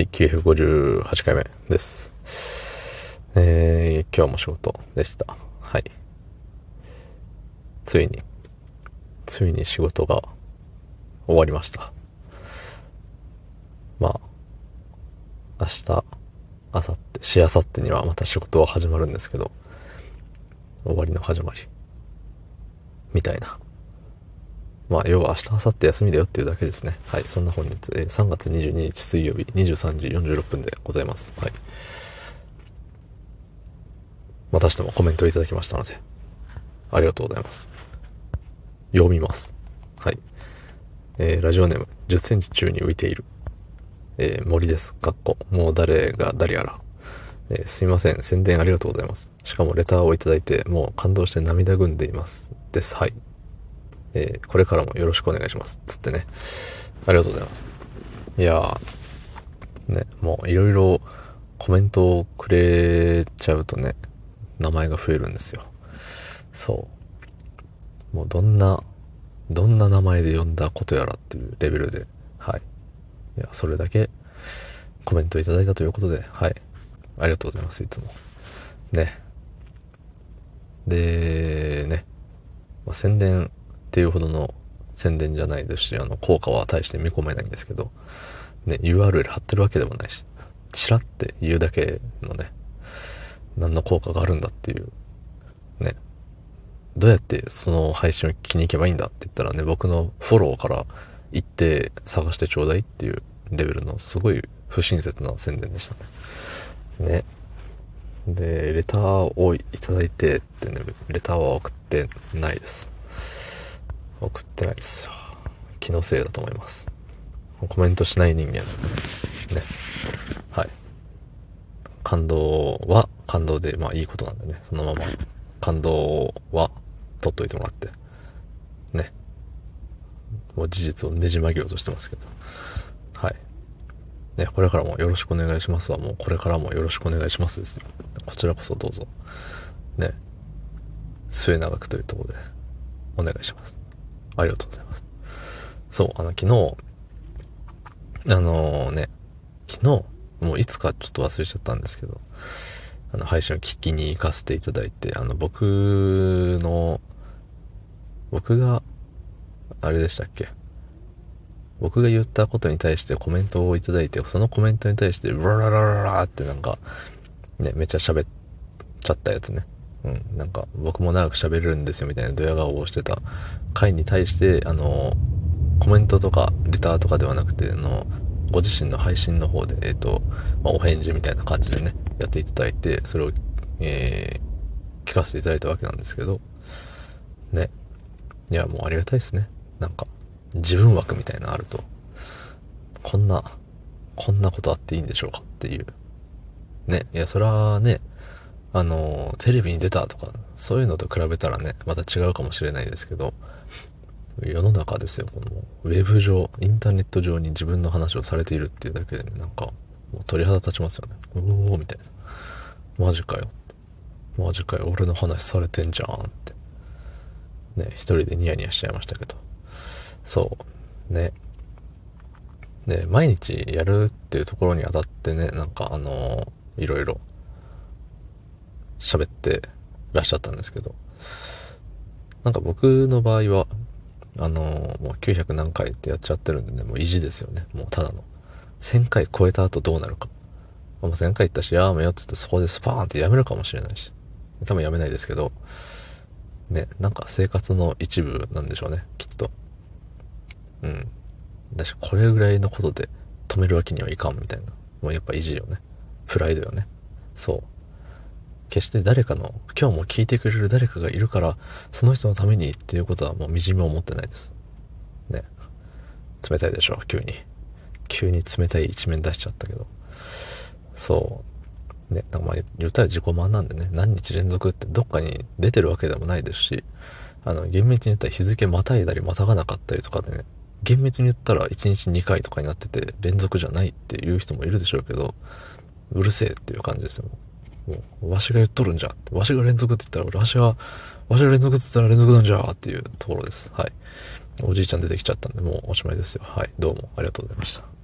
い、958回目です。えー、今日も仕事でした。はい。ついに、ついに仕事が終わりました。まあ、明日、明後日、しあさってにはまた仕事は始まるんですけど、終わりの始まり。みたいな。まあ、要は明日、明後日休みだよっていうだけですね。はい。そんな本日、えー3月22日水曜日23時46分でございます。はい。またしてもコメントいただきましたので、ありがとうございます。読みます。はい。えーラジオネーム、10センチ宙に浮いている。えー森です。かっこ。もう誰が誰やら。えーすいません。宣伝ありがとうございます。しかもレターをいただいて、もう感動して涙ぐんでいます。です。はい。えーこれからもよろしくお願いします。つってね。ありがとうございます。いやー、ね、もういろいろコメントをくれちゃうとね、名前が増えるんですよ。そう。もうどんな、どんな名前で呼んだことやらっていうレベルで、はい。いや、それだけコメントいただいたということで、はい。ありがとうございます、いつも。ね。で、ね。まあ、宣伝っていうほどの宣伝じゃないですし、あの、効果は大して見込めないんですけど、ね、URL 貼ってるわけでもないし、チラって言うだけのね、何の効果があるんだっていう、ね、どうやってその配信を聞きに行けばいいんだって言ったらね、僕のフォローから行って探してちょうだいっていうレベルのすごい不親切な宣伝でしたね。ね。で、レターをいただいてってね、レターは送ってないです。送ってないですよ。気のせいだと思います。コメントしない人間。ね。はい。感動は感動で、まあいいことなんでね。そのまま感動は取っといてもらって。ね。もう事実をねじ曲げようとしてますけど。はい。ね、これからもよろしくお願いしますは、もうこれからもよろしくお願いしますですよ。こちらこそどうぞ。ね。末永くというところでお願いします。ありがとうございます。そう、あの、昨日、あのね、昨日、もういつかちょっと忘れちゃったんですけど、あの、配信を聞きに行かせていただいて、あの、僕の、僕が、あれでしたっけ？僕が言ったことに対してコメントをいただいて、そのコメントに対して、ブラララララってなんか、ね、めっちゃ喋っちゃったやつね。うん、なんか、僕も長く喋れるんですよみたいなドヤ顔をしてた回に対して、あの、コメントとか、レターとかではなくて、あの、ご自身の配信の方で、えっ、と、まあ、お返事みたいな感じでね、やっていただいて、それを、えー、聞かせていただいたわけなんですけど、ね。いや、もうありがたいですね。なんか、自分枠みたいなのあると、こんな、こんなことあっていいんでしょうかっていう。ね。いや、それはね、あの、テレビに出たとか、そういうのと比べたらね、また違うかもしれないですけど、世の中ですよ、この、ウェブ上、インターネット上に自分の話をされているっていうだけでね、なんか、もう鳥肌立ちますよね。うおー、みたいな。マジかよ。マジかよ、俺の話されてんじゃんって。ね、一人でニヤニヤしちゃいましたけど。そう。ね。で、毎日やるっていうところにあたってね、なんかあのいろいろ喋ってらっしゃったんですけど、なんか僕の場合は、あのもう900何回ってやっちゃってるんでね、もう意地ですよね。もうただの。1000回超えた後どうなるか。もう1000回行ったし、やめよって言ってそこでスパーンってやめるかもしれないし。多分やめないですけど、ね、なんか生活の一部なんでしょうね、きっと。うん。だし、これぐらいのことで止めるわけにはいかんみたいな。もうやっぱ意地よね。プライドよね。そう。決して誰かの、今日も聞いてくれる誰かがいるから、その人のためにっていうことはもうみじめ思ってないです。ね。冷たいでしょ、急に。急に冷たい一面出しちゃったけど。そう。ね、なんかまあ言ったら自己満なんでね、何日連続ってどっかに出てるわけでもないですし、あの、厳密に言ったら日付またいだりまたがなかったりとかでね、厳密に言ったら1日2回とかになってて連続じゃないっていう人もいるでしょうけど、うるせえっていう感じですよ。もう、わしが言っとるんじゃ。わしが連続って言ったら、わしは、わしが連続って言ったら連続なんじゃっていうところです。はい。おじいちゃん出てきちゃったんで、もうおしまいですよ。はい。どうもありがとうございました。